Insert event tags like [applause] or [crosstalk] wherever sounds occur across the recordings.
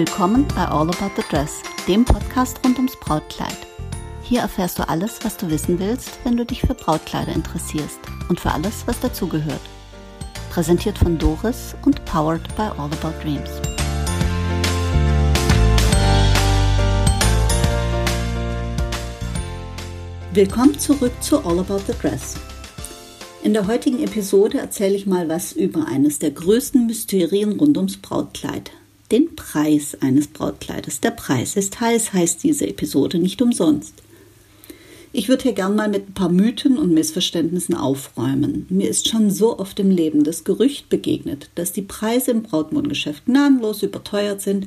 Willkommen bei All About the Dress, dem Podcast rund ums Brautkleid. Hier erfährst du alles, was du wissen willst, wenn du dich für Brautkleider interessierst und für alles, was dazugehört. Präsentiert von Doris und powered by All About Dreams. Willkommen zurück zu All About the Dress. In der heutigen Episode erzähle ich mal was über eines der größten Mysterien rund ums Brautkleid. Den Preis eines Brautkleides. Der Preis ist heiß, heißt diese Episode nicht umsonst. Ich würde hier gern mal mit ein paar Mythen und Missverständnissen aufräumen. Mir ist schon so oft im Leben das Gerücht begegnet, dass die Preise im Brautmodengeschäft gnadenlos überteuert sind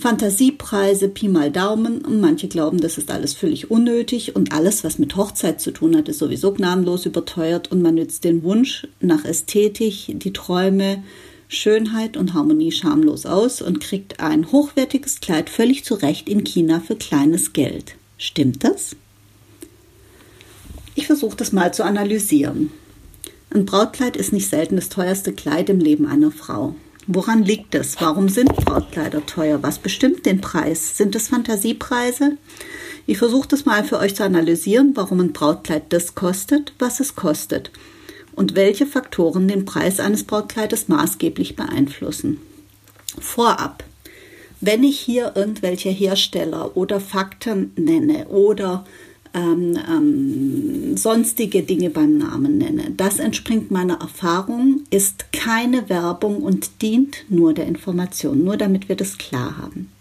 Fantasiepreise, Pi mal Daumen. Und manche glauben, das ist alles völlig unnötig und alles, was mit Hochzeit zu tun hat, ist sowieso gnadenlos überteuert und man nützt den Wunsch nach Ästhetik, die Träume, Schönheit und Harmonie schamlos aus und kriegt ein hochwertiges Kleid völlig zurecht in China für kleines Geld. Stimmt das? Ich versuche das mal zu analysieren. Ein Brautkleid ist nicht selten das teuerste Kleid im Leben einer Frau. Woran liegt es? Warum sind Brautkleider teuer? Was bestimmt den Preis? Sind es Fantasiepreise? Ich versuche das mal für euch zu analysieren, warum ein Brautkleid das kostet, was es kostet und welche Faktoren den Preis eines Brautkleides maßgeblich beeinflussen. Vorab, wenn ich hier irgendwelche Hersteller oder Fakten nenne oder ähm, ähm, sonstige Dinge beim Namen nenne. Das entspringt meiner Erfahrung, ist keine Werbung und dient nur der Information, nur damit wir das klar haben.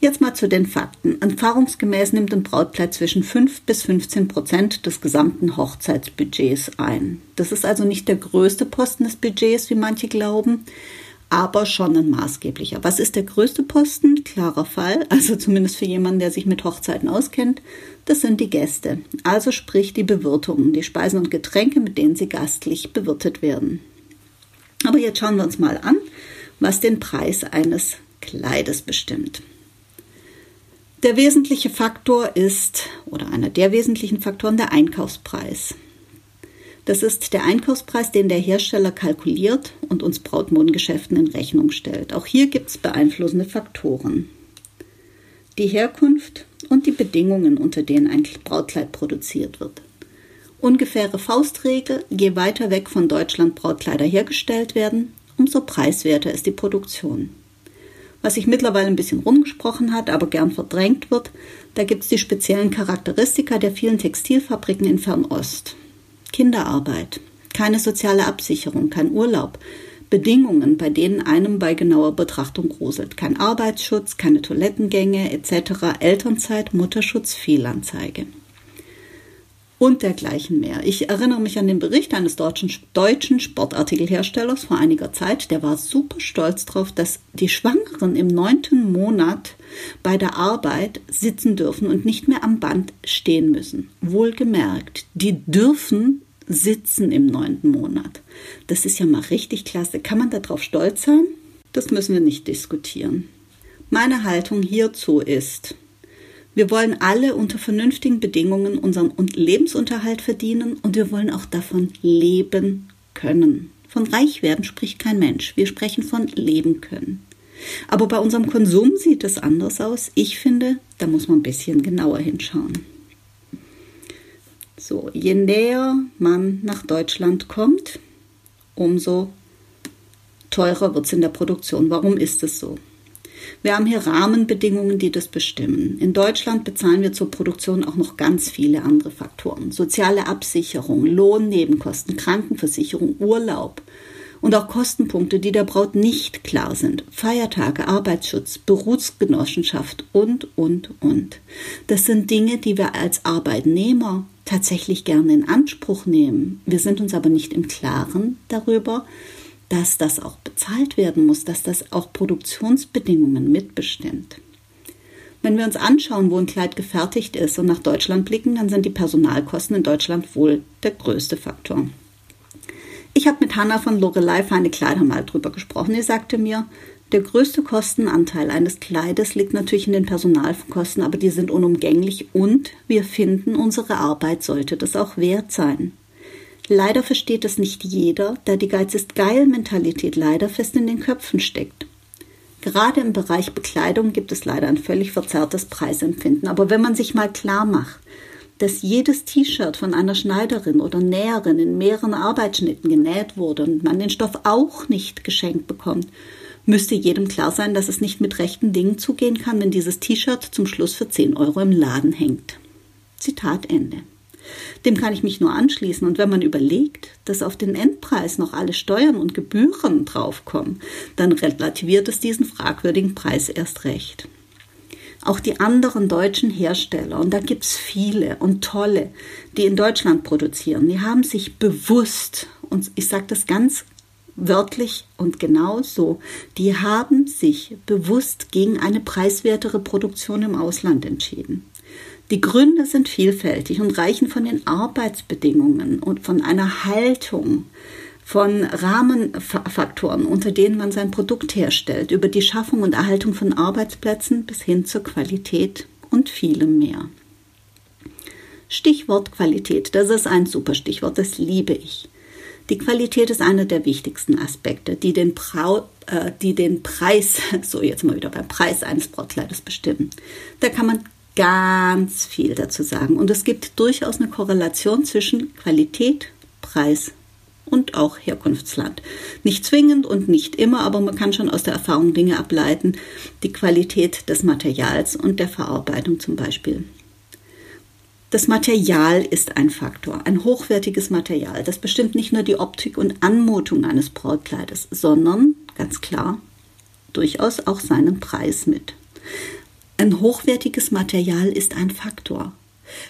Jetzt mal zu den Fakten. Erfahrungsgemäß nimmt ein Brautkleid zwischen 5 bis 15 Prozent des gesamten Hochzeitsbudgets ein. Das ist also nicht der größte Posten des Budgets, wie manche glauben aber schon ein maßgeblicher. Was ist der größte Posten? Klarer Fall, also zumindest für jemanden, der sich mit Hochzeiten auskennt. Das sind die Gäste, also sprich die Bewirtungen, die Speisen und Getränke, mit denen sie gastlich bewirtet werden. Aber jetzt schauen wir uns mal an, was den Preis eines Kleides bestimmt. Der wesentliche Faktor ist, oder einer der wesentlichen Faktoren, der Einkaufspreis. Das ist der Einkaufspreis, den der Hersteller kalkuliert und uns Brautmodengeschäften in Rechnung stellt. Auch hier gibt es beeinflussende Faktoren. Die Herkunft und die Bedingungen, unter denen ein Brautkleid produziert wird. Ungefähre Faustregel, je weiter weg von Deutschland Brautkleider hergestellt werden, umso preiswerter ist die Produktion. Was sich mittlerweile ein bisschen rumgesprochen hat, aber gern verdrängt wird, da gibt es die speziellen Charakteristika der vielen Textilfabriken in Fernost. Kinderarbeit, keine soziale Absicherung, kein Urlaub, Bedingungen, bei denen einem bei genauer Betrachtung gruselt, kein Arbeitsschutz, keine Toilettengänge etc., Elternzeit, Mutterschutz, Fehlanzeige und dergleichen mehr. Ich erinnere mich an den Bericht eines deutschen, deutschen Sportartikelherstellers vor einiger Zeit. Der war super stolz darauf, dass die Schwangeren im neunten Monat bei der Arbeit sitzen dürfen und nicht mehr am Band stehen müssen. Wohlgemerkt, die dürfen sitzen im neunten Monat. Das ist ja mal richtig klasse. Kann man darauf stolz sein? Das müssen wir nicht diskutieren. Meine Haltung hierzu ist, wir wollen alle unter vernünftigen Bedingungen unseren Lebensunterhalt verdienen und wir wollen auch davon leben können. Von reich werden spricht kein Mensch. Wir sprechen von leben können. Aber bei unserem Konsum sieht es anders aus. Ich finde, da muss man ein bisschen genauer hinschauen. So, je näher man nach Deutschland kommt, umso teurer wird es in der Produktion. Warum ist es so? Wir haben hier Rahmenbedingungen, die das bestimmen. In Deutschland bezahlen wir zur Produktion auch noch ganz viele andere Faktoren. Soziale Absicherung, Lohn, Nebenkosten, Krankenversicherung, Urlaub und auch Kostenpunkte, die der Braut nicht klar sind. Feiertage, Arbeitsschutz, Berufsgenossenschaft und, und, und. Das sind Dinge, die wir als Arbeitnehmer tatsächlich gerne in Anspruch nehmen. Wir sind uns aber nicht im Klaren darüber, dass das auch bezahlt werden muss, dass das auch Produktionsbedingungen mitbestimmt. Wenn wir uns anschauen, wo ein Kleid gefertigt ist und nach Deutschland blicken, dann sind die Personalkosten in Deutschland wohl der größte Faktor. Ich habe mit Hanna von Lorelei Feine Kleider mal drüber gesprochen. Sie sagte mir, der größte Kostenanteil eines Kleides liegt natürlich in den Personalkosten, aber die sind unumgänglich und wir finden, unsere Arbeit sollte das auch wert sein. Leider versteht es nicht jeder, da die Geiz ist geil Mentalität leider fest in den Köpfen steckt. Gerade im Bereich Bekleidung gibt es leider ein völlig verzerrtes Preisempfinden. Aber wenn man sich mal klar macht, dass jedes T-Shirt von einer Schneiderin oder Näherin in mehreren Arbeitsschnitten genäht wurde und man den Stoff auch nicht geschenkt bekommt, müsste jedem klar sein, dass es nicht mit rechten Dingen zugehen kann, wenn dieses T-Shirt zum Schluss für 10 Euro im Laden hängt. Zitat Ende. Dem kann ich mich nur anschließen. Und wenn man überlegt, dass auf den Endpreis noch alle Steuern und Gebühren draufkommen, dann relativiert es diesen fragwürdigen Preis erst recht. Auch die anderen deutschen Hersteller, und da gibt es viele und tolle, die in Deutschland produzieren, die haben sich bewusst, und ich sage das ganz wörtlich und genau so, die haben sich bewusst gegen eine preiswertere Produktion im Ausland entschieden. Die Gründe sind vielfältig und reichen von den Arbeitsbedingungen und von einer Haltung, von Rahmenfaktoren, unter denen man sein Produkt herstellt, über die Schaffung und Erhaltung von Arbeitsplätzen bis hin zur Qualität und vielem mehr. Stichwort Qualität, das ist ein super Stichwort, das liebe ich. Die Qualität ist einer der wichtigsten Aspekte, die den, Brau, äh, die den Preis, [laughs] so jetzt mal wieder beim Preis eines Brautkleides bestimmen. Da kann man ganz viel dazu sagen. Und es gibt durchaus eine Korrelation zwischen Qualität, Preis und auch Herkunftsland. Nicht zwingend und nicht immer, aber man kann schon aus der Erfahrung Dinge ableiten. Die Qualität des Materials und der Verarbeitung zum Beispiel. Das Material ist ein Faktor, ein hochwertiges Material. Das bestimmt nicht nur die Optik und Anmutung eines Brautkleides, sondern ganz klar durchaus auch seinen Preis mit. Ein hochwertiges Material ist ein Faktor.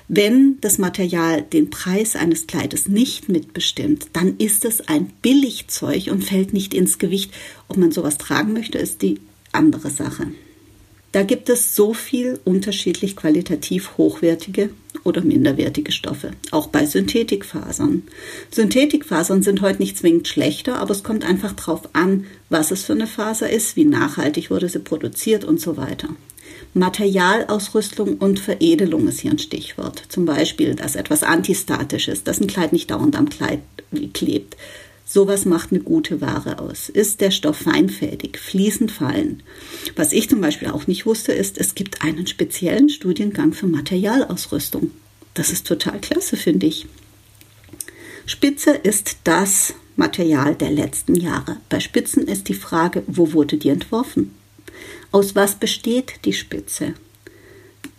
Wenn das Material den Preis eines Kleides nicht mitbestimmt, dann ist es ein Billigzeug und fällt nicht ins Gewicht. Ob man sowas tragen möchte, ist die andere Sache. Da gibt es so viel unterschiedlich qualitativ hochwertige oder minderwertige Stoffe, auch bei Synthetikfasern. Synthetikfasern sind heute nicht zwingend schlechter, aber es kommt einfach darauf an, was es für eine Faser ist, wie nachhaltig wurde sie produziert und so weiter. Materialausrüstung und Veredelung ist hier ein Stichwort. Zum Beispiel, dass etwas antistatisch ist, dass ein Kleid nicht dauernd am Kleid klebt. Sowas macht eine gute Ware aus. Ist der Stoff feinfädig, fließend fallen? Was ich zum Beispiel auch nicht wusste, ist, es gibt einen speziellen Studiengang für Materialausrüstung. Das ist total klasse, finde ich. Spitze ist das Material der letzten Jahre. Bei Spitzen ist die Frage, wo wurde die entworfen? Aus was besteht die Spitze?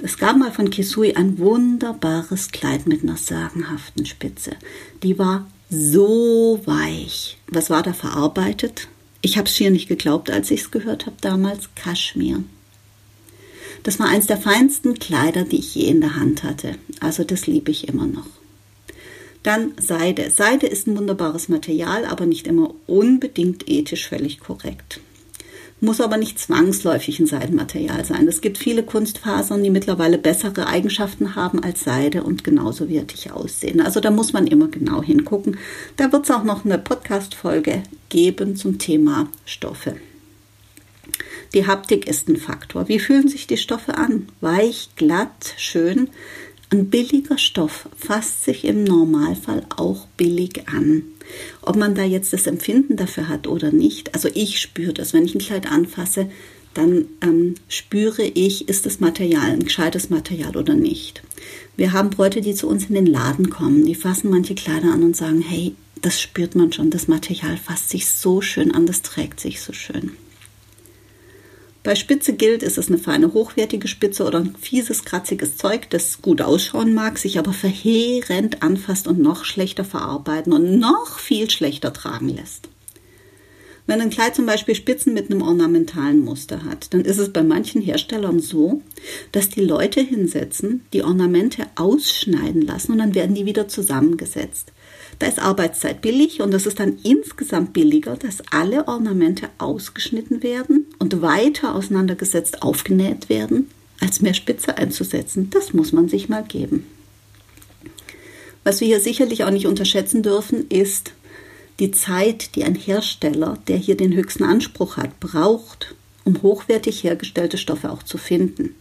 Es gab mal von Kisui ein wunderbares Kleid mit einer sagenhaften Spitze. Die war so weich. Was war da verarbeitet? Ich habe es schier nicht geglaubt, als ich es gehört habe damals. Kaschmir. Das war eins der feinsten Kleider, die ich je in der Hand hatte. Also das liebe ich immer noch. Dann Seide. Seide ist ein wunderbares Material, aber nicht immer unbedingt ethisch völlig korrekt muss aber nicht zwangsläufig ein Seidenmaterial sein. Es gibt viele Kunstfasern, die mittlerweile bessere Eigenschaften haben als Seide und genauso wertig aussehen. Also da muss man immer genau hingucken. Da wird es auch noch eine Podcast-Folge geben zum Thema Stoffe. Die Haptik ist ein Faktor. Wie fühlen sich die Stoffe an? Weich, glatt, schön. Ein billiger Stoff fasst sich im Normalfall auch billig an. Ob man da jetzt das Empfinden dafür hat oder nicht, also ich spüre das, wenn ich ein Kleid anfasse, dann ähm, spüre ich, ist das Material ein gescheites Material oder nicht. Wir haben Bräute, die zu uns in den Laden kommen, die fassen manche Kleider an und sagen, hey, das spürt man schon, das Material fasst sich so schön an, das trägt sich so schön. Bei Spitze gilt, ist es eine feine, hochwertige Spitze oder ein fieses, kratziges Zeug, das gut ausschauen mag, sich aber verheerend anfasst und noch schlechter verarbeiten und noch viel schlechter tragen lässt. Wenn ein Kleid zum Beispiel Spitzen mit einem ornamentalen Muster hat, dann ist es bei manchen Herstellern so, dass die Leute hinsetzen, die Ornamente ausschneiden lassen und dann werden die wieder zusammengesetzt. Da ist Arbeitszeit billig und es ist dann insgesamt billiger, dass alle Ornamente ausgeschnitten werden und weiter auseinandergesetzt aufgenäht werden, als mehr Spitze einzusetzen. Das muss man sich mal geben. Was wir hier sicherlich auch nicht unterschätzen dürfen, ist die Zeit, die ein Hersteller, der hier den höchsten Anspruch hat, braucht, um hochwertig hergestellte Stoffe auch zu finden.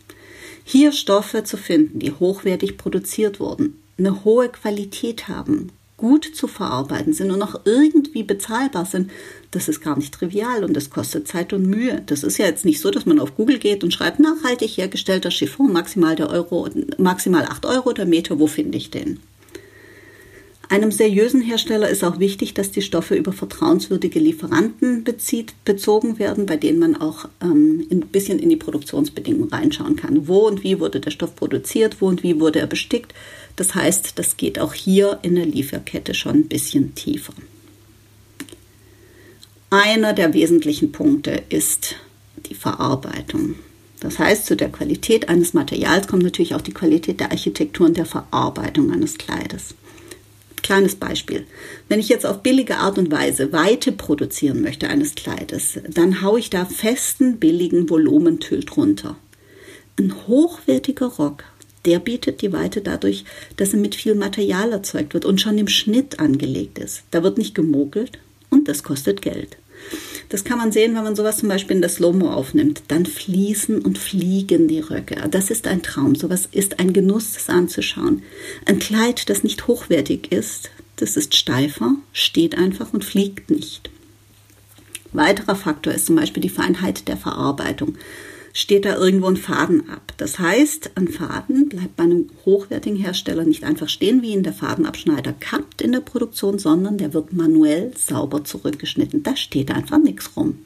Hier Stoffe zu finden, die hochwertig produziert wurden, eine hohe Qualität haben, gut zu verarbeiten sind und noch irgendwie bezahlbar sind, das ist gar nicht trivial und das kostet Zeit und Mühe. Das ist ja jetzt nicht so, dass man auf Google geht und schreibt, nachhaltig hergestellter Chiffon, maximal der Euro, maximal 8 Euro der Meter, wo finde ich den? Einem seriösen Hersteller ist auch wichtig, dass die Stoffe über vertrauenswürdige Lieferanten bezieht, bezogen werden, bei denen man auch ähm, ein bisschen in die Produktionsbedingungen reinschauen kann. Wo und wie wurde der Stoff produziert, wo und wie wurde er bestickt. Das heißt, das geht auch hier in der Lieferkette schon ein bisschen tiefer. Einer der wesentlichen Punkte ist die Verarbeitung. Das heißt, zu der Qualität eines Materials kommt natürlich auch die Qualität der Architektur und der Verarbeitung eines Kleides. Kleines Beispiel. Wenn ich jetzt auf billige Art und Weise Weite produzieren möchte eines Kleides, dann haue ich da festen, billigen Volumentüll drunter. Ein hochwertiger Rock, der bietet die Weite dadurch, dass er mit viel Material erzeugt wird und schon im Schnitt angelegt ist. Da wird nicht gemogelt und das kostet Geld. Das kann man sehen, wenn man sowas zum Beispiel in der Slow-Mo aufnimmt. Dann fließen und fliegen die Röcke. Das ist ein Traum. Sowas ist ein Genuss, das anzuschauen. Ein Kleid, das nicht hochwertig ist, das ist steifer, steht einfach und fliegt nicht. Weiterer Faktor ist zum Beispiel die Feinheit der Verarbeitung steht da irgendwo ein Faden ab. Das heißt, ein Faden bleibt bei einem hochwertigen Hersteller nicht einfach stehen, wie ihn der Fadenabschneider kappt in der Produktion, sondern der wird manuell sauber zurückgeschnitten. Da steht einfach nichts rum.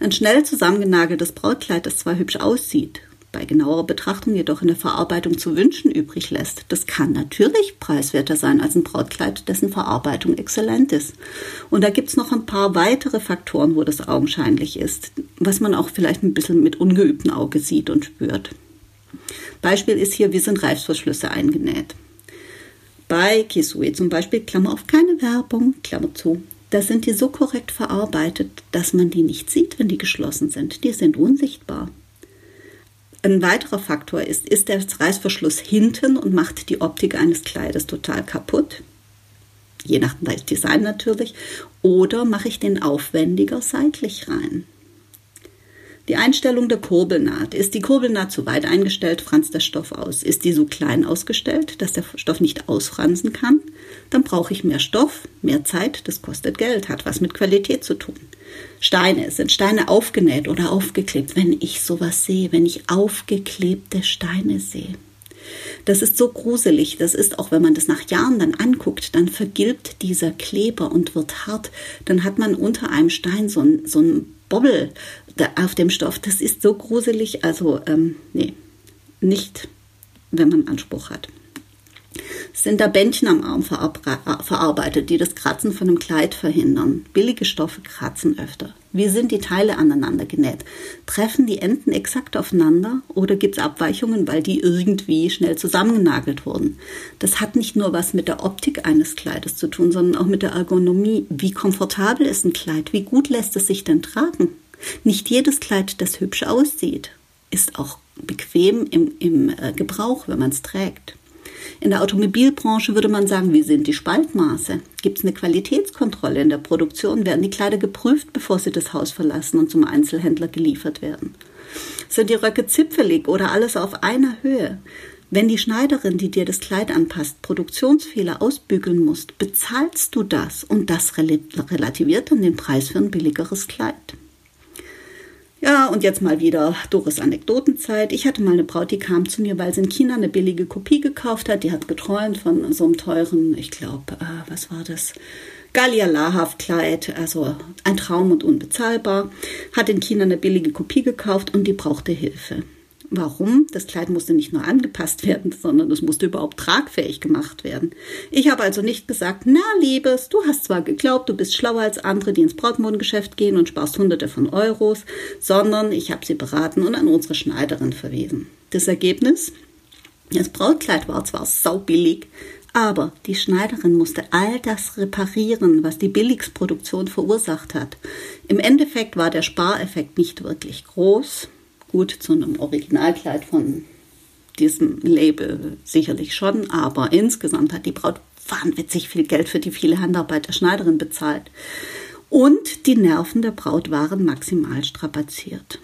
Ein schnell zusammengenageltes Brautkleid, das zwar hübsch aussieht, bei genauerer Betrachtung jedoch in der Verarbeitung zu wünschen übrig lässt. Das kann natürlich preiswerter sein als ein Brautkleid, dessen Verarbeitung exzellent ist. Und da gibt es noch ein paar weitere Faktoren, wo das augenscheinlich ist, was man auch vielleicht ein bisschen mit ungeübtem Auge sieht und spürt. Beispiel ist hier, wie sind Reißverschlüsse eingenäht. Bei Kisui zum Beispiel, Klammer auf keine Werbung, Klammer zu, da sind die so korrekt verarbeitet, dass man die nicht sieht, wenn die geschlossen sind. Die sind unsichtbar. Ein weiterer Faktor ist, ist der Reißverschluss hinten und macht die Optik eines Kleides total kaputt. Je nach Design natürlich. Oder mache ich den aufwendiger seitlich rein. Die Einstellung der Kurbelnaht. Ist die Kurbelnaht zu weit eingestellt, franzt der Stoff aus. Ist die so klein ausgestellt, dass der Stoff nicht ausfransen kann, dann brauche ich mehr Stoff, mehr Zeit, das kostet Geld, hat was mit Qualität zu tun. Steine, sind Steine aufgenäht oder aufgeklebt? Wenn ich sowas sehe, wenn ich aufgeklebte Steine sehe. Das ist so gruselig. Das ist auch, wenn man das nach Jahren dann anguckt, dann vergilbt dieser Kleber und wird hart. Dann hat man unter einem Stein so ein, so ein Bobbel auf dem Stoff. Das ist so gruselig. Also, ähm, nee, nicht, wenn man Anspruch hat. Es sind da Bändchen am Arm verarbeitet, die das Kratzen von einem Kleid verhindern. Billige Stoffe kratzen öfter. Wie sind die Teile aneinander genäht? Treffen die Enden exakt aufeinander oder gibt es Abweichungen, weil die irgendwie schnell zusammengenagelt wurden? Das hat nicht nur was mit der Optik eines Kleides zu tun, sondern auch mit der Ergonomie. Wie komfortabel ist ein Kleid? Wie gut lässt es sich denn tragen? Nicht jedes Kleid, das hübsch aussieht, ist auch bequem im, im äh, Gebrauch, wenn man es trägt. In der Automobilbranche würde man sagen, wie sind die Spaltmaße? Gibt es eine Qualitätskontrolle in der Produktion? Werden die Kleider geprüft, bevor sie das Haus verlassen und zum Einzelhändler geliefert werden? Sind die Röcke zipfelig oder alles auf einer Höhe? Wenn die Schneiderin, die dir das Kleid anpasst, Produktionsfehler ausbügeln muss, bezahlst du das und das relativiert dann den Preis für ein billigeres Kleid. Ja, und jetzt mal wieder Doris Anekdotenzeit. Ich hatte mal eine Braut, die kam zu mir, weil sie in China eine billige Kopie gekauft hat. Die hat geträumt von so einem teuren, ich glaube, äh, was war das? Gallia Lahav Kleid, also ein Traum und unbezahlbar. Hat in China eine billige Kopie gekauft und die brauchte Hilfe. Warum? Das Kleid musste nicht nur angepasst werden, sondern es musste überhaupt tragfähig gemacht werden. Ich habe also nicht gesagt, na Liebes, du hast zwar geglaubt, du bist schlauer als andere, die ins Brautmodengeschäft gehen und sparst hunderte von Euros, sondern ich habe sie beraten und an unsere Schneiderin verwiesen. Das Ergebnis? Das Brautkleid war zwar saubillig, aber die Schneiderin musste all das reparieren, was die Billigsproduktion verursacht hat. Im Endeffekt war der Spareffekt nicht wirklich groß, Gut, zu einem Originalkleid von diesem Label sicherlich schon, aber insgesamt hat die Braut wahnwitzig viel Geld für die viele Handarbeit der Schneiderin bezahlt. Und die Nerven der Braut waren maximal strapaziert.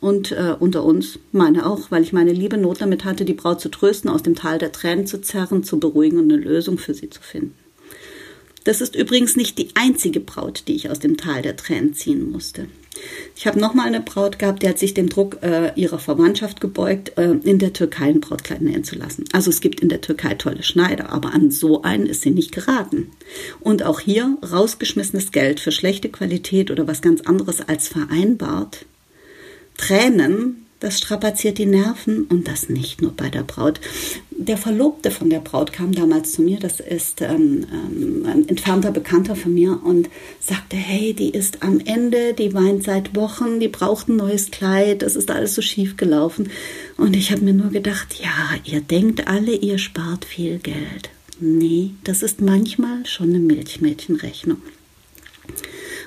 Und äh, unter uns, meine auch, weil ich meine liebe Not damit hatte, die Braut zu trösten, aus dem Tal der Tränen zu zerren, zu beruhigen und eine Lösung für sie zu finden. Das ist übrigens nicht die einzige Braut, die ich aus dem Tal der Tränen ziehen musste. Ich habe nochmal eine Braut gehabt, die hat sich dem Druck äh, ihrer Verwandtschaft gebeugt, äh, in der Türkei ein Brautkleid nähen zu lassen. Also es gibt in der Türkei tolle Schneider, aber an so einen ist sie nicht geraten. Und auch hier rausgeschmissenes Geld für schlechte Qualität oder was ganz anderes als vereinbart. Tränen das strapaziert die Nerven und das nicht nur bei der Braut. Der Verlobte von der Braut kam damals zu mir, das ist ähm, ähm, ein entfernter Bekannter von mir und sagte, hey, die ist am Ende, die weint seit Wochen, die braucht ein neues Kleid, das ist alles so schief gelaufen. Und ich habe mir nur gedacht, ja, ihr denkt alle, ihr spart viel Geld. Nee, das ist manchmal schon eine Milchmädchenrechnung.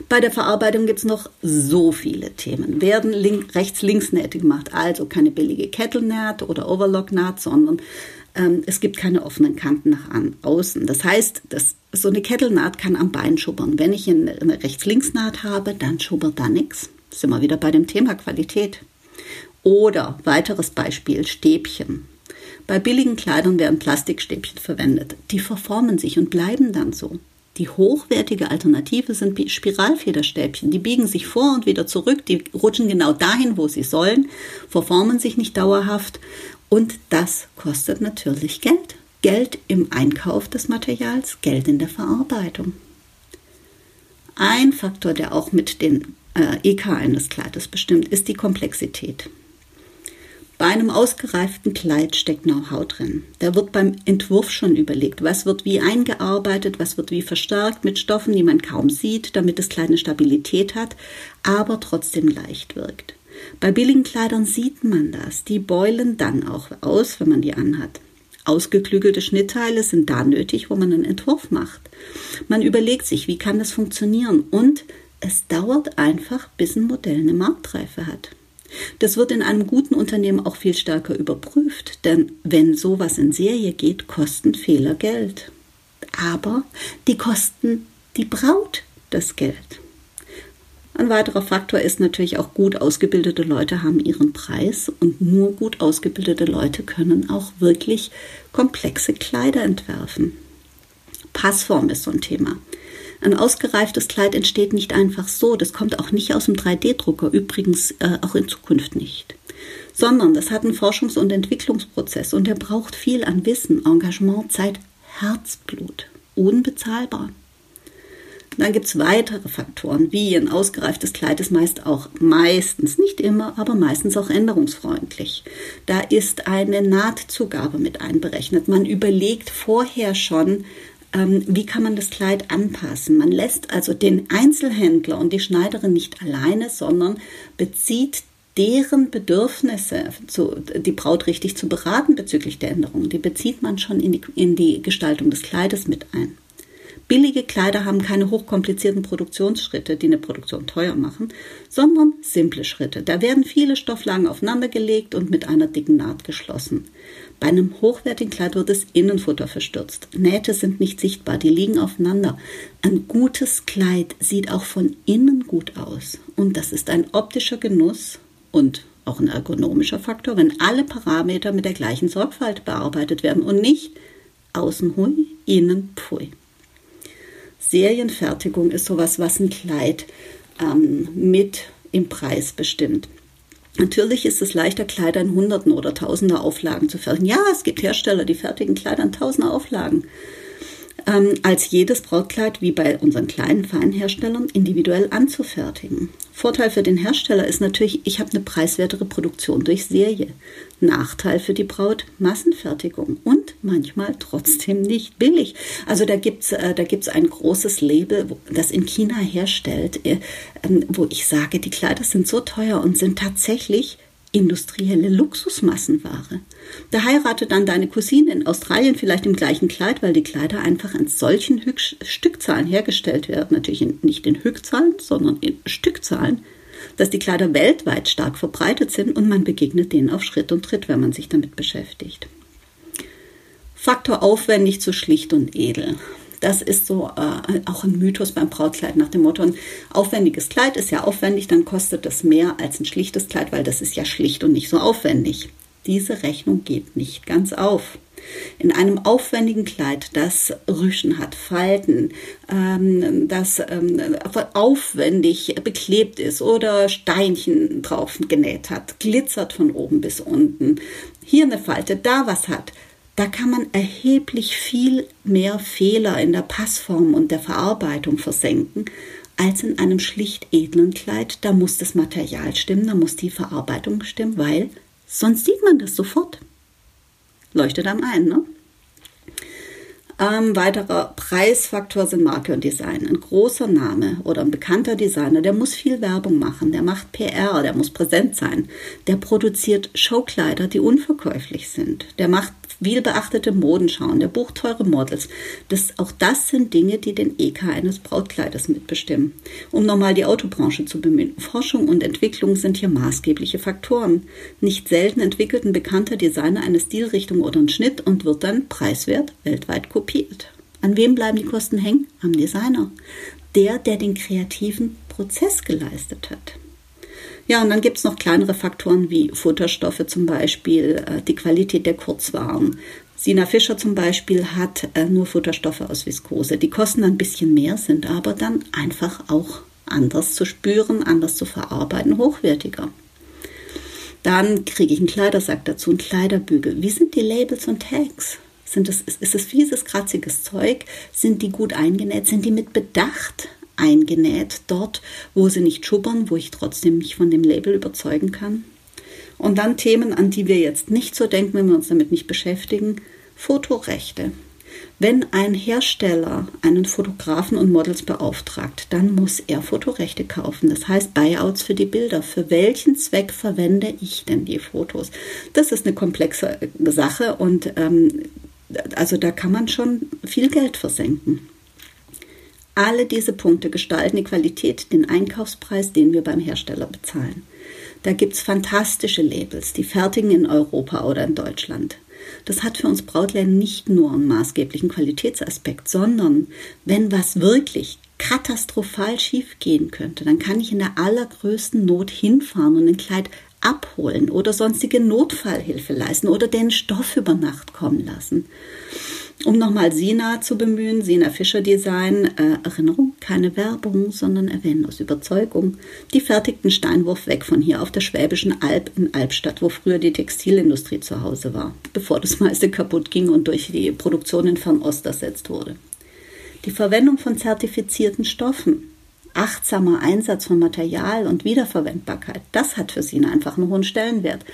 Bei der Verarbeitung gibt es noch so viele Themen. Werden rechts-links-Nähte gemacht, also keine billige Kettelnaht oder Overlock-Naht, sondern ähm, es gibt keine offenen Kanten nach an, außen. Das heißt, das, so eine Kettelnaht kann am Bein schubbern. Wenn ich eine, eine Rechts-links-Naht habe, dann schubbert da nichts. Sind wir wieder bei dem Thema Qualität. Oder weiteres Beispiel, Stäbchen. Bei billigen Kleidern werden Plastikstäbchen verwendet. Die verformen sich und bleiben dann so. Die hochwertige Alternative sind Spiralfederstäbchen. Die biegen sich vor und wieder zurück, die rutschen genau dahin, wo sie sollen, verformen sich nicht dauerhaft und das kostet natürlich Geld. Geld im Einkauf des Materials, Geld in der Verarbeitung. Ein Faktor, der auch mit den äh, EK eines Kleides bestimmt, ist die Komplexität. Bei einem ausgereiften Kleid steckt Know-how drin. Da wird beim Entwurf schon überlegt, was wird wie eingearbeitet, was wird wie verstärkt mit Stoffen, die man kaum sieht, damit das Kleid eine Stabilität hat, aber trotzdem leicht wirkt. Bei billigen Kleidern sieht man das. Die beulen dann auch aus, wenn man die anhat. Ausgeklügelte Schnittteile sind da nötig, wo man einen Entwurf macht. Man überlegt sich, wie kann das funktionieren und es dauert einfach, bis ein Modell eine Marktreife hat. Das wird in einem guten Unternehmen auch viel stärker überprüft, denn wenn sowas in Serie geht, kosten Fehler Geld. Aber die kosten die Braut das Geld. Ein weiterer Faktor ist natürlich auch gut ausgebildete Leute haben ihren Preis und nur gut ausgebildete Leute können auch wirklich komplexe Kleider entwerfen. Passform ist so ein Thema. Ein ausgereiftes Kleid entsteht nicht einfach so. Das kommt auch nicht aus dem 3D-Drucker, übrigens äh, auch in Zukunft nicht. Sondern das hat einen Forschungs- und Entwicklungsprozess und der braucht viel an Wissen, Engagement, Zeit, Herzblut. Unbezahlbar. Dann gibt es weitere Faktoren, wie ein ausgereiftes Kleid ist meist auch meistens, nicht immer, aber meistens auch änderungsfreundlich. Da ist eine Nahtzugabe mit einberechnet. Man überlegt vorher schon, ähm, wie kann man das Kleid anpassen. Man lässt also den Einzelhändler und die Schneiderin nicht alleine, sondern bezieht deren Bedürfnisse, zu, die Braut richtig zu beraten bezüglich der Änderungen, die bezieht man schon in die, in die Gestaltung des Kleides mit ein. Billige Kleider haben keine hochkomplizierten Produktionsschritte, die eine Produktion teuer machen, sondern simple Schritte. Da werden viele Stofflagen aufeinandergelegt und mit einer dicken Naht geschlossen. Bei einem hochwertigen Kleid wird das Innenfutter verstürzt. Nähte sind nicht sichtbar, die liegen aufeinander. Ein gutes Kleid sieht auch von innen gut aus. Und das ist ein optischer Genuss und auch ein ergonomischer Faktor, wenn alle Parameter mit der gleichen Sorgfalt bearbeitet werden und nicht außen hui, innen pfui. Serienfertigung ist sowas, was ein Kleid ähm, mit im Preis bestimmt. Natürlich ist es leichter, Kleider in Hunderten oder Tausender Auflagen zu fertigen. Ja, es gibt Hersteller, die fertigen Kleider in Tausender Auflagen. Ähm, als jedes Brautkleid, wie bei unseren kleinen Feinherstellern, individuell anzufertigen. Vorteil für den Hersteller ist natürlich, ich habe eine preiswertere Produktion durch Serie. Nachteil für die Braut, Massenfertigung und manchmal trotzdem nicht billig. Also da gibt's äh, da gibt's ein großes Label, das in China herstellt, äh, ähm, wo ich sage, die Kleider sind so teuer und sind tatsächlich industrielle Luxusmassenware. Da heiratet dann deine Cousine in Australien vielleicht im gleichen Kleid, weil die Kleider einfach in solchen Hück Stückzahlen hergestellt werden. Natürlich nicht in Hückzahlen, sondern in Stückzahlen, dass die Kleider weltweit stark verbreitet sind und man begegnet denen auf Schritt und Tritt, wenn man sich damit beschäftigt. Faktor aufwendig zu schlicht und edel. Das ist so äh, auch ein Mythos beim Brautkleid nach dem Motto, ein aufwendiges Kleid ist ja aufwendig, dann kostet es mehr als ein schlichtes Kleid, weil das ist ja schlicht und nicht so aufwendig. Diese Rechnung geht nicht ganz auf. In einem aufwendigen Kleid, das Rüschen hat, Falten, ähm, das ähm, aufwendig beklebt ist oder Steinchen drauf genäht hat, glitzert von oben bis unten, hier eine Falte, da was hat, da kann man erheblich viel mehr Fehler in der Passform und der Verarbeitung versenken als in einem schlicht edlen Kleid. Da muss das Material stimmen, da muss die Verarbeitung stimmen, weil sonst sieht man das sofort. Leuchtet einem ein, ne? Ähm, weiterer Preisfaktor sind Marke und Design. Ein großer Name oder ein bekannter Designer, der muss viel Werbung machen, der macht PR, der muss präsent sein, der produziert Showkleider, die unverkäuflich sind, der macht viel beachtete Modenschauen, der bucht teure Models. Das, auch das sind Dinge, die den EK eines Brautkleides mitbestimmen. Um nochmal die Autobranche zu bemühen. Forschung und Entwicklung sind hier maßgebliche Faktoren. Nicht selten entwickelt ein bekannter Designer eine Stilrichtung oder einen Schnitt und wird dann preiswert weltweit kopiert. An wem bleiben die Kosten hängen? Am Designer. Der, der den kreativen Prozess geleistet hat. Ja, und dann gibt es noch kleinere Faktoren wie Futterstoffe zum Beispiel, äh, die Qualität der Kurzwaren. Sina Fischer zum Beispiel hat äh, nur Futterstoffe aus Viskose. Die kosten ein bisschen mehr, sind aber dann einfach auch anders zu spüren, anders zu verarbeiten, hochwertiger. Dann kriege ich einen Kleidersack dazu, einen Kleiderbügel. Wie sind die Labels und Tags? Sind das, ist es fieses, kratziges Zeug? Sind die gut eingenäht? Sind die mit Bedacht eingenäht, dort, wo sie nicht schubbern, wo ich trotzdem mich von dem Label überzeugen kann. Und dann Themen, an die wir jetzt nicht so denken, wenn wir uns damit nicht beschäftigen. Fotorechte. Wenn ein Hersteller einen Fotografen und Models beauftragt, dann muss er Fotorechte kaufen. Das heißt Buyouts für die Bilder. Für welchen Zweck verwende ich denn die Fotos? Das ist eine komplexe Sache und ähm, also da kann man schon viel Geld versenken. Alle diese Punkte gestalten die Qualität, den Einkaufspreis, den wir beim Hersteller bezahlen. Da gibt es fantastische Labels, die fertigen in Europa oder in Deutschland. Das hat für uns Brautläden nicht nur einen maßgeblichen Qualitätsaspekt, sondern wenn was wirklich katastrophal schief gehen könnte, dann kann ich in der allergrößten Not hinfahren und ein Kleid abholen oder sonstige Notfallhilfe leisten oder den Stoff über Nacht kommen lassen. Um nochmal Sina zu bemühen, Sina Fischer Design, äh, Erinnerung, keine Werbung, sondern erwähnen aus Überzeugung. Die fertigten Steinwurf weg von hier auf der Schwäbischen Alb in Albstadt, wo früher die Textilindustrie zu Hause war, bevor das meiste kaputt ging und durch die Produktion in Fernost ersetzt wurde. Die Verwendung von zertifizierten Stoffen, achtsamer Einsatz von Material und Wiederverwendbarkeit, das hat für Sina einfach einen hohen Stellenwert.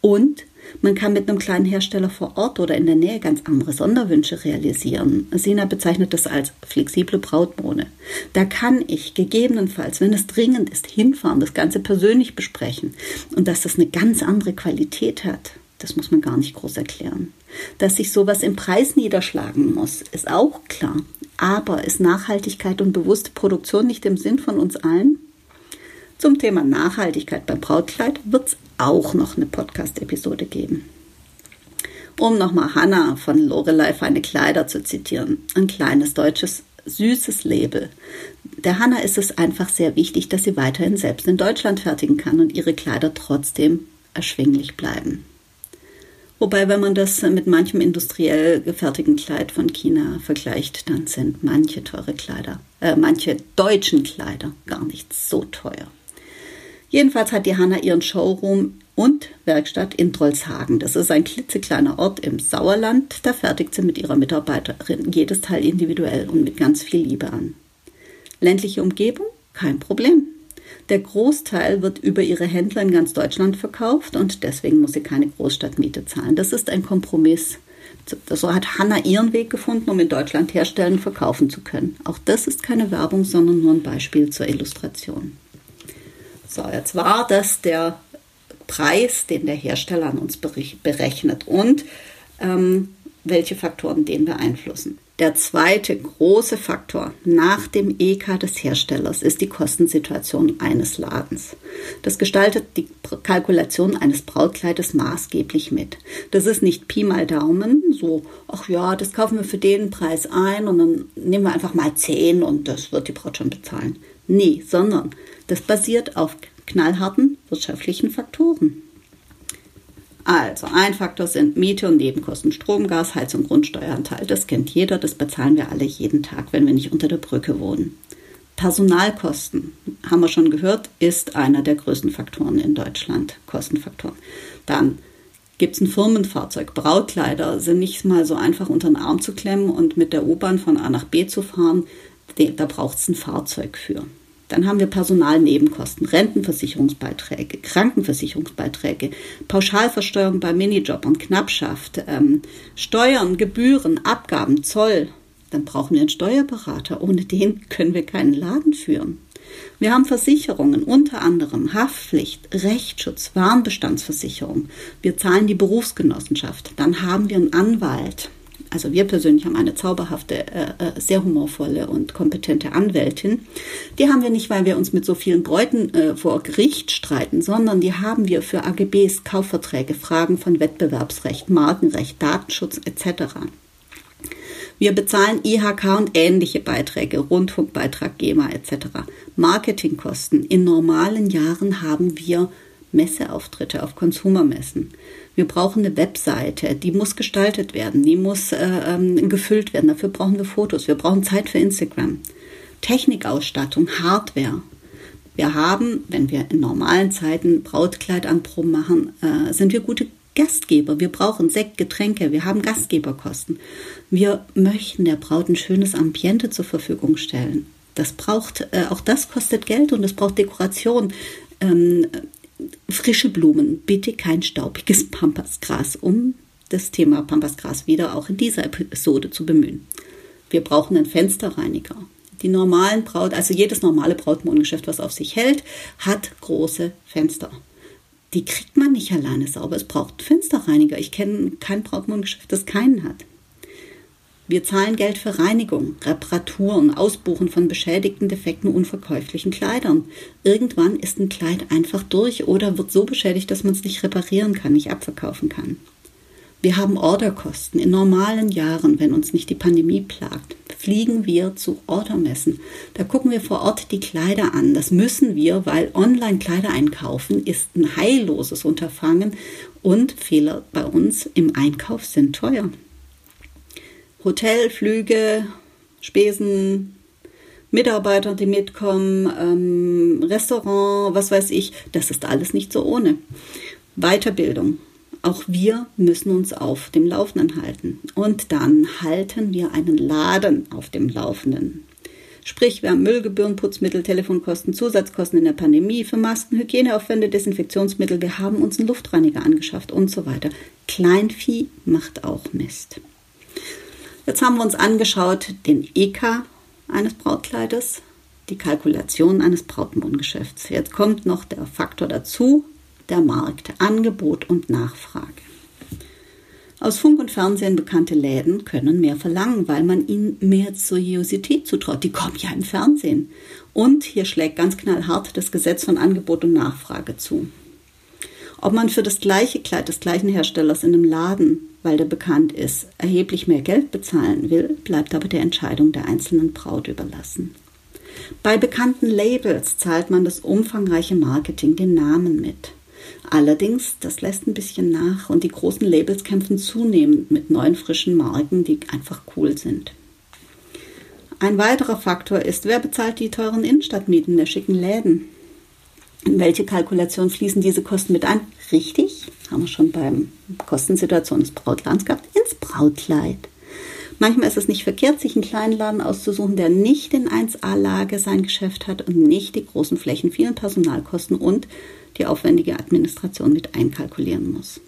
Und man kann mit einem kleinen Hersteller vor Ort oder in der Nähe ganz andere Sonderwünsche realisieren. Sina bezeichnet das als flexible Brautmode. Da kann ich gegebenenfalls, wenn es dringend ist, hinfahren, das Ganze persönlich besprechen. Und dass das eine ganz andere Qualität hat, das muss man gar nicht groß erklären. Dass sich sowas im Preis niederschlagen muss, ist auch klar. Aber ist Nachhaltigkeit und bewusste Produktion nicht im Sinn von uns allen? Zum Thema Nachhaltigkeit beim Brautkleid wird es auch noch eine Podcast-Episode geben. Um nochmal Hannah von Lorelei Feine Kleider zu zitieren, ein kleines deutsches süßes Label. Der Hannah ist es einfach sehr wichtig, dass sie weiterhin selbst in Deutschland fertigen kann und ihre Kleider trotzdem erschwinglich bleiben. Wobei, wenn man das mit manchem industriell gefertigten Kleid von China vergleicht, dann sind manche teure Kleider, äh, manche deutschen Kleider gar nicht so teuer. Jedenfalls hat die Hanna ihren Showroom und Werkstatt in Trollshagen. Das ist ein klitzekleiner Ort im Sauerland. Da fertigt sie mit ihrer Mitarbeiterin jedes Teil individuell und mit ganz viel Liebe an. Ländliche Umgebung? Kein Problem. Der Großteil wird über ihre Händler in ganz Deutschland verkauft und deswegen muss sie keine Großstadtmiete zahlen. Das ist ein Kompromiss. So hat Hanna ihren Weg gefunden, um in Deutschland herstellen und verkaufen zu können. Auch das ist keine Werbung, sondern nur ein Beispiel zur Illustration. So, jetzt war das der Preis, den der Hersteller an uns berechnet und ähm, welche Faktoren den beeinflussen. Der zweite große Faktor nach dem EK des Herstellers ist die Kostensituation eines Ladens. Das gestaltet die Kalkulation eines Brautkleides maßgeblich mit. Das ist nicht Pi mal Daumen, so, ach ja, das kaufen wir für den Preis ein und dann nehmen wir einfach mal 10 und das wird die Braut schon bezahlen. Nee, sondern das basiert auf knallharten wirtschaftlichen Faktoren. Also, ein Faktor sind Miete und Nebenkosten, Strom, Gas, Heizung, Grundsteueranteil. Das kennt jeder, das bezahlen wir alle jeden Tag, wenn wir nicht unter der Brücke wohnen. Personalkosten, haben wir schon gehört, ist einer der größten Faktoren in Deutschland, Kostenfaktoren. Dann gibt es ein Firmenfahrzeug. Brautkleider sind nicht mal so einfach unter den Arm zu klemmen und mit der U-Bahn von A nach B zu fahren. Da braucht es ein Fahrzeug für. Dann haben wir Personalnebenkosten, Rentenversicherungsbeiträge, Krankenversicherungsbeiträge, Pauschalversteuerung bei Minijobbern, Knappschaft, ähm, Steuern, Gebühren, Abgaben, Zoll. Dann brauchen wir einen Steuerberater. Ohne den können wir keinen Laden führen. Wir haben Versicherungen, unter anderem Haftpflicht, Rechtsschutz, Warenbestandsversicherung. Wir zahlen die Berufsgenossenschaft. Dann haben wir einen Anwalt, also wir persönlich haben eine zauberhafte, äh, äh, sehr humorvolle und kompetente Anwältin. Die haben wir nicht, weil wir uns mit so vielen Bräuten äh, vor Gericht streiten, sondern die haben wir für AGBs, Kaufverträge, Fragen von Wettbewerbsrecht, Markenrecht, Datenschutz etc. Wir bezahlen IHK und ähnliche Beiträge, Rundfunkbeitrag, GEMA etc. Marketingkosten. In normalen Jahren haben wir Messeauftritte auf Konsumermessen. Wir brauchen eine Webseite, die muss gestaltet werden, die muss äh, ähm, gefüllt werden. Dafür brauchen wir Fotos, wir brauchen Zeit für Instagram. Technikausstattung, Hardware. Wir haben, wenn wir in normalen Zeiten Brautkleidanproben machen, äh, sind wir gute Gastgeber. Wir brauchen Sekt, Getränke, wir haben Gastgeberkosten. Wir möchten der Braut ein schönes Ambiente zur Verfügung stellen. Das braucht, äh, auch das kostet Geld und es braucht Dekoration. Ähm, frische Blumen, bitte kein staubiges [laughs] Pampasgras, um das Thema Pampasgras wieder auch in dieser Episode zu bemühen. Wir brauchen einen Fensterreiniger. Die normalen Braut, also jedes normale Brautmodengeschäft, was auf sich hält, hat große Fenster. Die kriegt man nicht alleine sauber. Es braucht Fensterreiniger. Ich kenne kein Brautmodengeschäft, das keinen hat. Wir zahlen Geld für Reinigung, Reparaturen, Ausbuchen von beschädigten, defekten, unverkäuflichen Kleidern. Irgendwann ist ein Kleid einfach durch oder wird so beschädigt, dass man es nicht reparieren kann, nicht abverkaufen kann. Wir haben Orderkosten. In normalen Jahren, wenn uns nicht die Pandemie plagt, fliegen wir zu Ordermessen. Da gucken wir vor Ort die Kleider an. Das müssen wir, weil online Kleider einkaufen ist ein heilloses Unterfangen und Fehler bei uns im Einkauf sind teuer. Hotelflüge, Spesen, Mitarbeiter, die mitkommen, ähm, Restaurant, was weiß ich, das ist alles nicht so ohne. Weiterbildung. Auch wir müssen uns auf dem Laufenden halten. Und dann halten wir einen Laden auf dem Laufenden. Sprich, wir haben Müllgebühren, Putzmittel, Telefonkosten, Zusatzkosten in der Pandemie für Masken, Hygieneaufwände, Desinfektionsmittel. Wir haben uns einen Luftreiniger angeschafft und so weiter. Kleinvieh macht auch Mist. Jetzt haben wir uns angeschaut den EK eines Brautkleides, die Kalkulation eines Brautmodengeschäfts. Jetzt kommt noch der Faktor dazu, der Markt, Angebot und Nachfrage. Aus Funk und Fernsehen bekannte Läden können mehr verlangen, weil man ihnen mehr Seriosität zutraut. Die kommen ja im Fernsehen. Und hier schlägt ganz knallhart das Gesetz von Angebot und Nachfrage zu. Ob man für das gleiche Kleid des gleichen Herstellers in einem Laden weil der bekannt ist, erheblich mehr Geld bezahlen will, bleibt aber der Entscheidung der einzelnen Braut überlassen. Bei bekannten Labels zahlt man das umfangreiche Marketing den Namen mit. Allerdings, das lässt ein bisschen nach und die großen Labels kämpfen zunehmend mit neuen frischen Marken, die einfach cool sind. Ein weiterer Faktor ist, wer bezahlt die teuren Innenstadtmieten der schicken Läden? In welche Kalkulation fließen diese Kosten mit ein? Richtig, haben wir schon beim Kostensituation des Brautladens gehabt, ins Brautkleid. Manchmal ist es nicht verkehrt, sich einen kleinen Laden auszusuchen, der nicht in 1A-Lage sein Geschäft hat und nicht die großen Flächen, vielen Personalkosten und die aufwendige Administration mit einkalkulieren muss.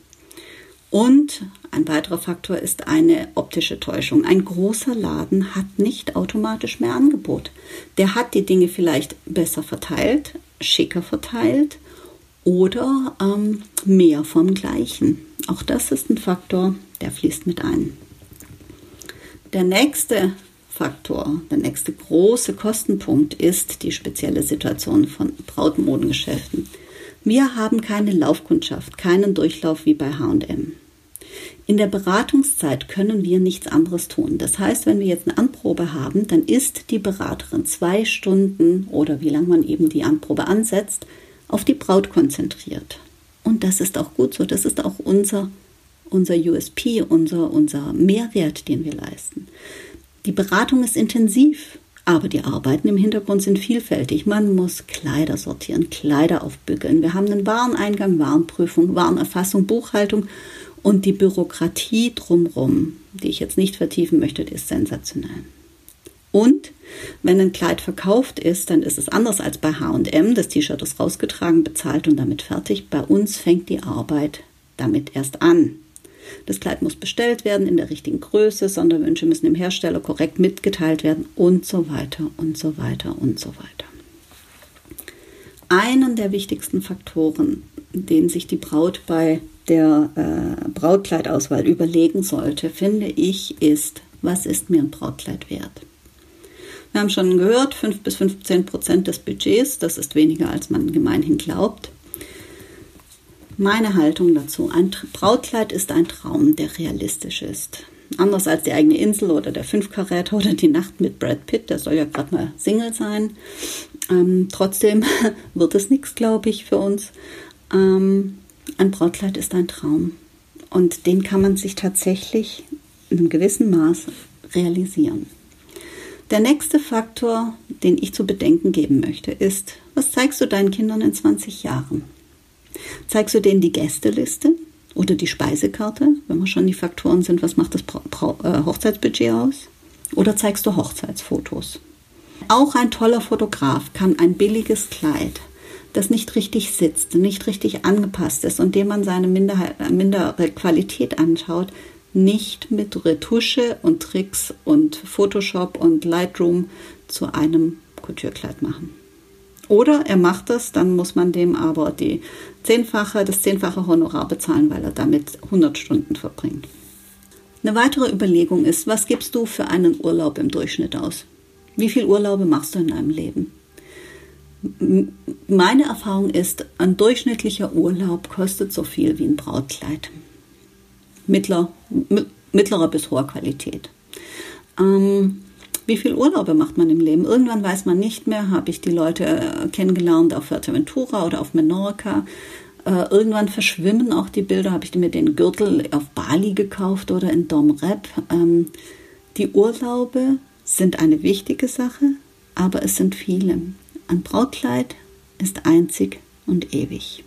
Und ein weiterer Faktor ist eine optische Täuschung. Ein großer Laden hat nicht automatisch mehr Angebot. Der hat die Dinge vielleicht besser verteilt, schicker verteilt oder ähm, mehr vom Gleichen. Auch das ist ein Faktor, der fließt mit ein. Der nächste Faktor, der nächste große Kostenpunkt ist die spezielle Situation von Brautmodengeschäften. Wir haben keine Laufkundschaft, keinen Durchlauf wie bei HM. In der Beratungszeit können wir nichts anderes tun. Das heißt, wenn wir jetzt eine Anprobe haben, dann ist die Beraterin zwei Stunden oder wie lange man eben die Anprobe ansetzt, auf die Braut konzentriert. Und das ist auch gut so. Das ist auch unser, unser USP, unser, unser Mehrwert, den wir leisten. Die Beratung ist intensiv, aber die Arbeiten im Hintergrund sind vielfältig. Man muss Kleider sortieren, Kleider aufbügeln. Wir haben einen Wareneingang, Warenprüfung, Warenerfassung, Buchhaltung und die Bürokratie drumherum, die ich jetzt nicht vertiefen möchte, die ist sensationell. Und wenn ein Kleid verkauft ist, dann ist es anders als bei HM. Das T-Shirt ist rausgetragen, bezahlt und damit fertig. Bei uns fängt die Arbeit damit erst an. Das Kleid muss bestellt werden in der richtigen Größe, Sonderwünsche müssen dem Hersteller korrekt mitgeteilt werden und so weiter und so weiter und so weiter. Einen der wichtigsten Faktoren, den sich die Braut bei der äh, Brautkleidauswahl überlegen sollte, finde ich, ist, was ist mir ein Brautkleid wert? Wir haben schon gehört, 5 bis 15 Prozent des Budgets, das ist weniger, als man gemeinhin glaubt. Meine Haltung dazu, ein Brautkleid ist ein Traum, der realistisch ist. Anders als die eigene Insel oder der Fünfkaräter oder die Nacht mit Brad Pitt, der soll ja gerade mal Single sein. Ähm, trotzdem [laughs] wird es nichts, glaube ich, für uns. Ähm, ein Brautkleid ist ein Traum. Und den kann man sich tatsächlich in einem gewissen Maß realisieren. Der nächste Faktor, den ich zu bedenken geben möchte, ist, was zeigst du deinen Kindern in 20 Jahren? Zeigst du denen die Gästeliste oder die Speisekarte, wenn wir schon die Faktoren sind, was macht das äh, Hochzeitsbudget aus? Oder zeigst du Hochzeitsfotos? Auch ein toller Fotograf kann ein billiges Kleid, das nicht richtig sitzt, nicht richtig angepasst ist und dem man seine Minderheit, mindere Qualität anschaut, nicht mit Retusche und Tricks und Photoshop und Lightroom zu einem Couturekleid machen. Oder er macht das, dann muss man dem aber die zehnfache, das zehnfache Honorar bezahlen, weil er damit 100 Stunden verbringt. Eine weitere Überlegung ist, was gibst du für einen Urlaub im Durchschnitt aus? Wie viele Urlaube machst du in deinem Leben? Meine Erfahrung ist, ein durchschnittlicher Urlaub kostet so viel wie ein Brautkleid mittler, mittlerer bis hoher Qualität. Ähm, wie viel Urlaube macht man im Leben? Irgendwann weiß man nicht mehr, habe ich die Leute äh, kennengelernt auf Fuerteventura oder auf Menorca. Äh, irgendwann verschwimmen auch die Bilder, habe ich mir den Gürtel auf Bali gekauft oder in Dom Rep. Ähm, die Urlaube sind eine wichtige Sache, aber es sind viele. Ein Brautkleid ist einzig und ewig.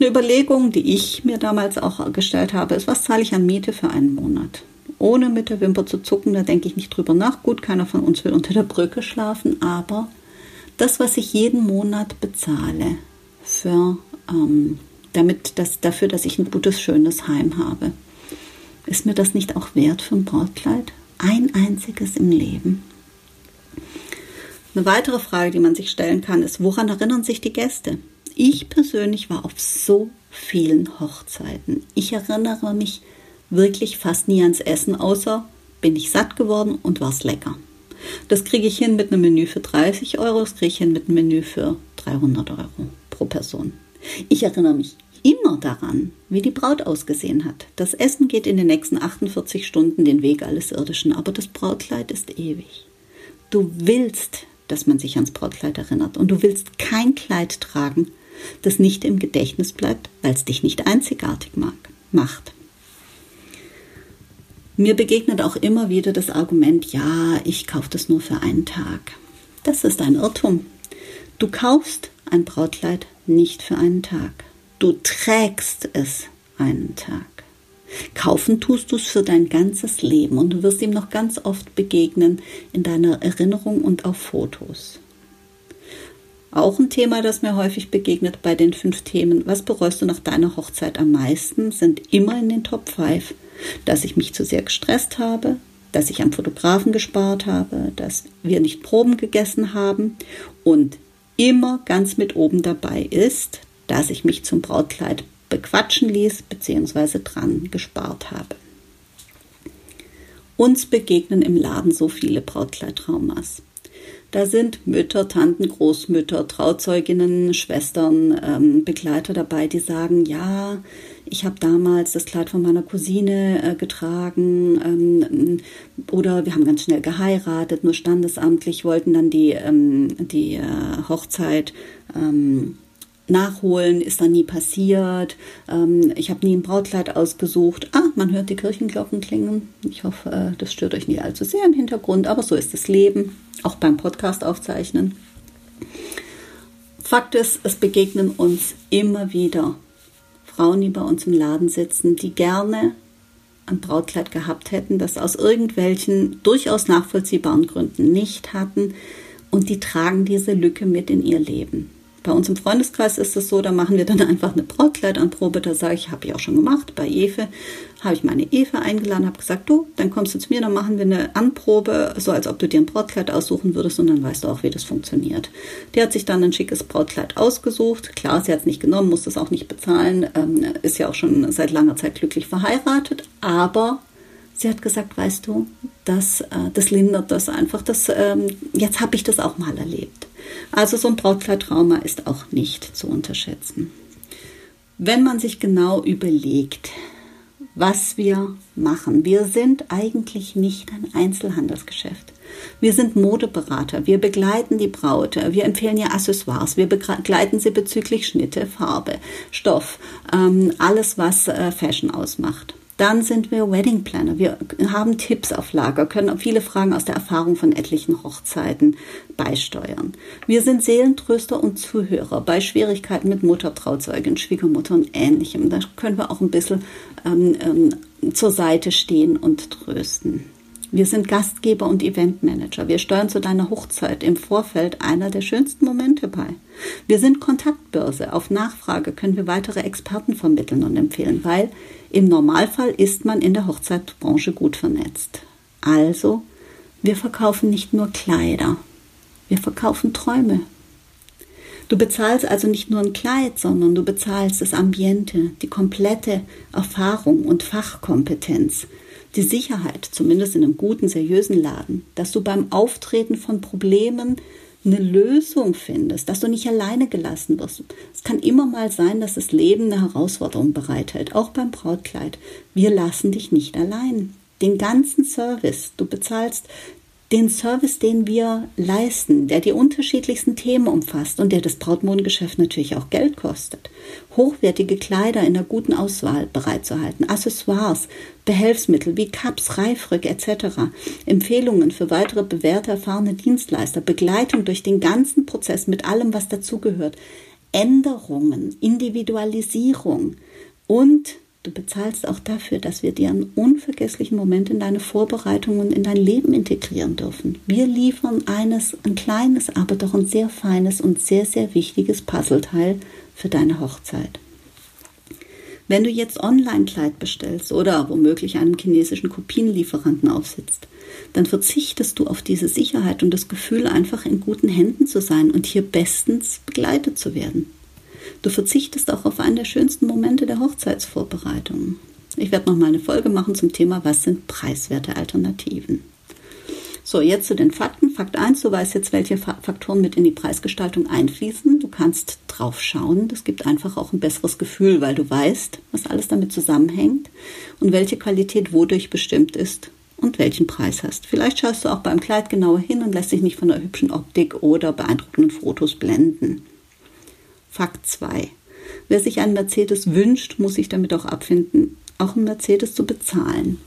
Eine Überlegung, die ich mir damals auch gestellt habe, ist, was zahle ich an Miete für einen Monat? Ohne mit der Wimper zu zucken, da denke ich nicht drüber nach. Gut, keiner von uns will unter der Brücke schlafen, aber das, was ich jeden Monat bezahle, für, ähm, damit das, dafür, dass ich ein gutes, schönes Heim habe, ist mir das nicht auch wert für ein Brautkleid? Ein einziges im Leben. Eine weitere Frage, die man sich stellen kann, ist, woran erinnern sich die Gäste? Ich persönlich war auf so vielen Hochzeiten. Ich erinnere mich wirklich fast nie ans Essen, außer bin ich satt geworden und war es lecker. Das kriege ich hin mit einem Menü für 30 Euro, das kriege ich hin mit einem Menü für 300 Euro pro Person. Ich erinnere mich immer daran, wie die Braut ausgesehen hat. Das Essen geht in den nächsten 48 Stunden den Weg alles Irdischen, aber das Brautkleid ist ewig. Du willst, dass man sich ans Brautkleid erinnert und du willst kein Kleid tragen, das nicht im Gedächtnis bleibt, weil es dich nicht einzigartig mag, macht. Mir begegnet auch immer wieder das Argument, ja, ich kaufe das nur für einen Tag. Das ist ein Irrtum. Du kaufst ein Brautkleid nicht für einen Tag. Du trägst es einen Tag. Kaufen tust du es für dein ganzes Leben und du wirst ihm noch ganz oft begegnen in deiner Erinnerung und auf Fotos. Auch ein Thema, das mir häufig begegnet bei den fünf Themen. Was bereust du nach deiner Hochzeit am meisten? Sind immer in den Top 5. Dass ich mich zu sehr gestresst habe, dass ich am Fotografen gespart habe, dass wir nicht Proben gegessen haben und immer ganz mit oben dabei ist, dass ich mich zum Brautkleid bequatschen ließ bzw. dran gespart habe. Uns begegnen im Laden so viele Brautkleidtraumas. Da sind Mütter, Tanten, Großmütter, Trauzeuginnen, Schwestern, ähm, Begleiter dabei, die sagen, ja, ich habe damals das Kleid von meiner Cousine äh, getragen ähm, oder wir haben ganz schnell geheiratet, nur standesamtlich, wollten dann die, ähm, die äh, Hochzeit ähm, nachholen ist dann nie passiert. Ähm, ich habe nie ein Brautkleid ausgesucht. Ah, man hört die Kirchenglocken klingen. Ich hoffe, äh, das stört euch nicht allzu sehr im Hintergrund, aber so ist das Leben, auch beim Podcast aufzeichnen. Fakt ist, es begegnen uns immer wieder Frauen, die bei uns im Laden sitzen, die gerne ein Brautkleid gehabt hätten, das aus irgendwelchen durchaus nachvollziehbaren Gründen nicht hatten und die tragen diese Lücke mit in ihr Leben. Bei uns im Freundeskreis ist es so, da machen wir dann [laughs] einfach eine Brautkleidanprobe. Da sage ich, habe ich auch schon gemacht. Bei Efe habe ich meine Efe eingeladen, habe gesagt, du, dann kommst du zu mir, dann machen wir eine Anprobe, so als ob du dir ein Brautkleid aussuchen würdest und dann weißt du auch, wie das funktioniert. Die hat sich dann ein schickes Brautkleid ausgesucht. Klar, sie hat es nicht genommen, muss das auch nicht bezahlen, ähm, ist ja auch schon seit langer Zeit glücklich verheiratet, aber sie hat gesagt, weißt du, das, äh, das lindert das einfach. Das, ähm, jetzt habe ich das auch mal erlebt. Also so ein Brautkleidtrauma ist auch nicht zu unterschätzen. Wenn man sich genau überlegt, was wir machen. Wir sind eigentlich nicht ein Einzelhandelsgeschäft. Wir sind Modeberater, wir begleiten die Braut, wir empfehlen ihr Accessoires, wir begleiten sie bezüglich Schnitte, Farbe, Stoff, ähm, alles, was äh, Fashion ausmacht. Dann sind wir Wedding Planner. Wir haben Tipps auf Lager, können viele Fragen aus der Erfahrung von etlichen Hochzeiten beisteuern. Wir sind Seelentröster und Zuhörer bei Schwierigkeiten mit Mutter, Trauzeugin, Schwiegermutter und ähnlichem. Da können wir auch ein bisschen ähm, ähm, zur Seite stehen und trösten. Wir sind Gastgeber und Eventmanager. Wir steuern zu deiner Hochzeit im Vorfeld einer der schönsten Momente bei. Wir sind Kontaktbörse. Auf Nachfrage können wir weitere Experten vermitteln und empfehlen, weil im Normalfall ist man in der Hochzeitbranche gut vernetzt. Also, wir verkaufen nicht nur Kleider, wir verkaufen Träume. Du bezahlst also nicht nur ein Kleid, sondern du bezahlst das Ambiente, die komplette Erfahrung und Fachkompetenz die Sicherheit, zumindest in einem guten, seriösen Laden, dass du beim Auftreten von Problemen eine Lösung findest, dass du nicht alleine gelassen wirst. Es kann immer mal sein, dass das Leben eine Herausforderung bereithält, auch beim Brautkleid. Wir lassen dich nicht allein. Den ganzen Service, du bezahlst den Service, den wir leisten, der die unterschiedlichsten Themen umfasst und der das Brautmodengeschäft natürlich auch Geld kostet. Hochwertige Kleider in einer guten Auswahl bereitzuhalten, Accessoires, Behelfsmittel wie Cups, Reifrück etc., Empfehlungen für weitere bewährte, erfahrene Dienstleister, Begleitung durch den ganzen Prozess mit allem, was dazugehört, Änderungen, Individualisierung und Du bezahlst auch dafür, dass wir dir einen unvergesslichen Moment in deine Vorbereitungen und in dein Leben integrieren dürfen. Wir liefern eines, ein kleines, aber doch ein sehr feines und sehr, sehr wichtiges Puzzleteil für deine Hochzeit. Wenn du jetzt Online-Kleid bestellst oder womöglich einem chinesischen Kopienlieferanten aufsitzt, dann verzichtest du auf diese Sicherheit und das Gefühl, einfach in guten Händen zu sein und hier bestens begleitet zu werden. Du verzichtest auch auf einen der schönsten Momente der Hochzeitsvorbereitung. Ich werde noch mal eine Folge machen zum Thema, was sind preiswerte Alternativen. So, jetzt zu den Fakten. Fakt 1, du weißt jetzt, welche Faktoren mit in die Preisgestaltung einfließen. Du kannst drauf schauen. Das gibt einfach auch ein besseres Gefühl, weil du weißt, was alles damit zusammenhängt und welche Qualität wodurch bestimmt ist und welchen Preis hast. Vielleicht schaust du auch beim Kleid genauer hin und lässt dich nicht von der hübschen Optik oder beeindruckenden Fotos blenden. Fakt 2. Wer sich einen Mercedes wünscht, muss sich damit auch abfinden, auch einen Mercedes zu bezahlen.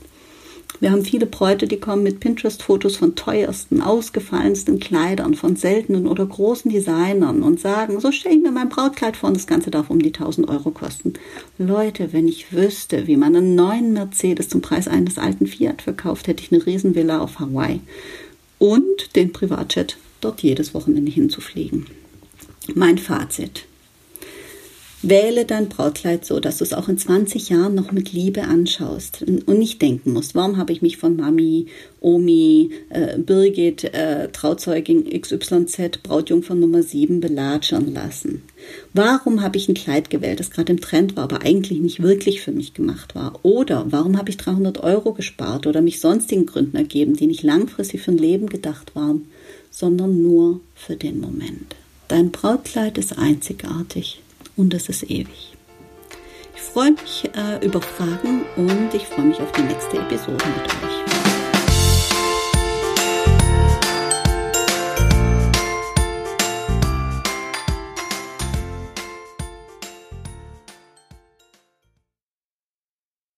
Wir haben viele Bräute, die kommen mit Pinterest-Fotos von teuersten, ausgefallensten Kleidern, von seltenen oder großen Designern und sagen, so stelle ich mir mein Brautkleid vor und das Ganze darf um die 1000 Euro kosten. Leute, wenn ich wüsste, wie man einen neuen Mercedes zum Preis eines alten Fiat verkauft, hätte ich eine Riesenvilla auf Hawaii und den Privatjet, dort jedes Wochenende hinzufliegen. Mein Fazit. Wähle dein Brautkleid so, dass du es auch in 20 Jahren noch mit Liebe anschaust und nicht denken musst, warum habe ich mich von Mami, Omi, äh, Birgit, äh, Trauzeugin XYZ, Brautjungfer Nummer 7 belatschern lassen. Warum habe ich ein Kleid gewählt, das gerade im Trend war, aber eigentlich nicht wirklich für mich gemacht war? Oder warum habe ich 300 Euro gespart oder mich sonstigen Gründen ergeben, die nicht langfristig für ein Leben gedacht waren, sondern nur für den Moment? Dein Brautkleid ist einzigartig und es ist ewig. Ich freue mich äh, über Fragen und ich freue mich auf die nächste Episode mit euch.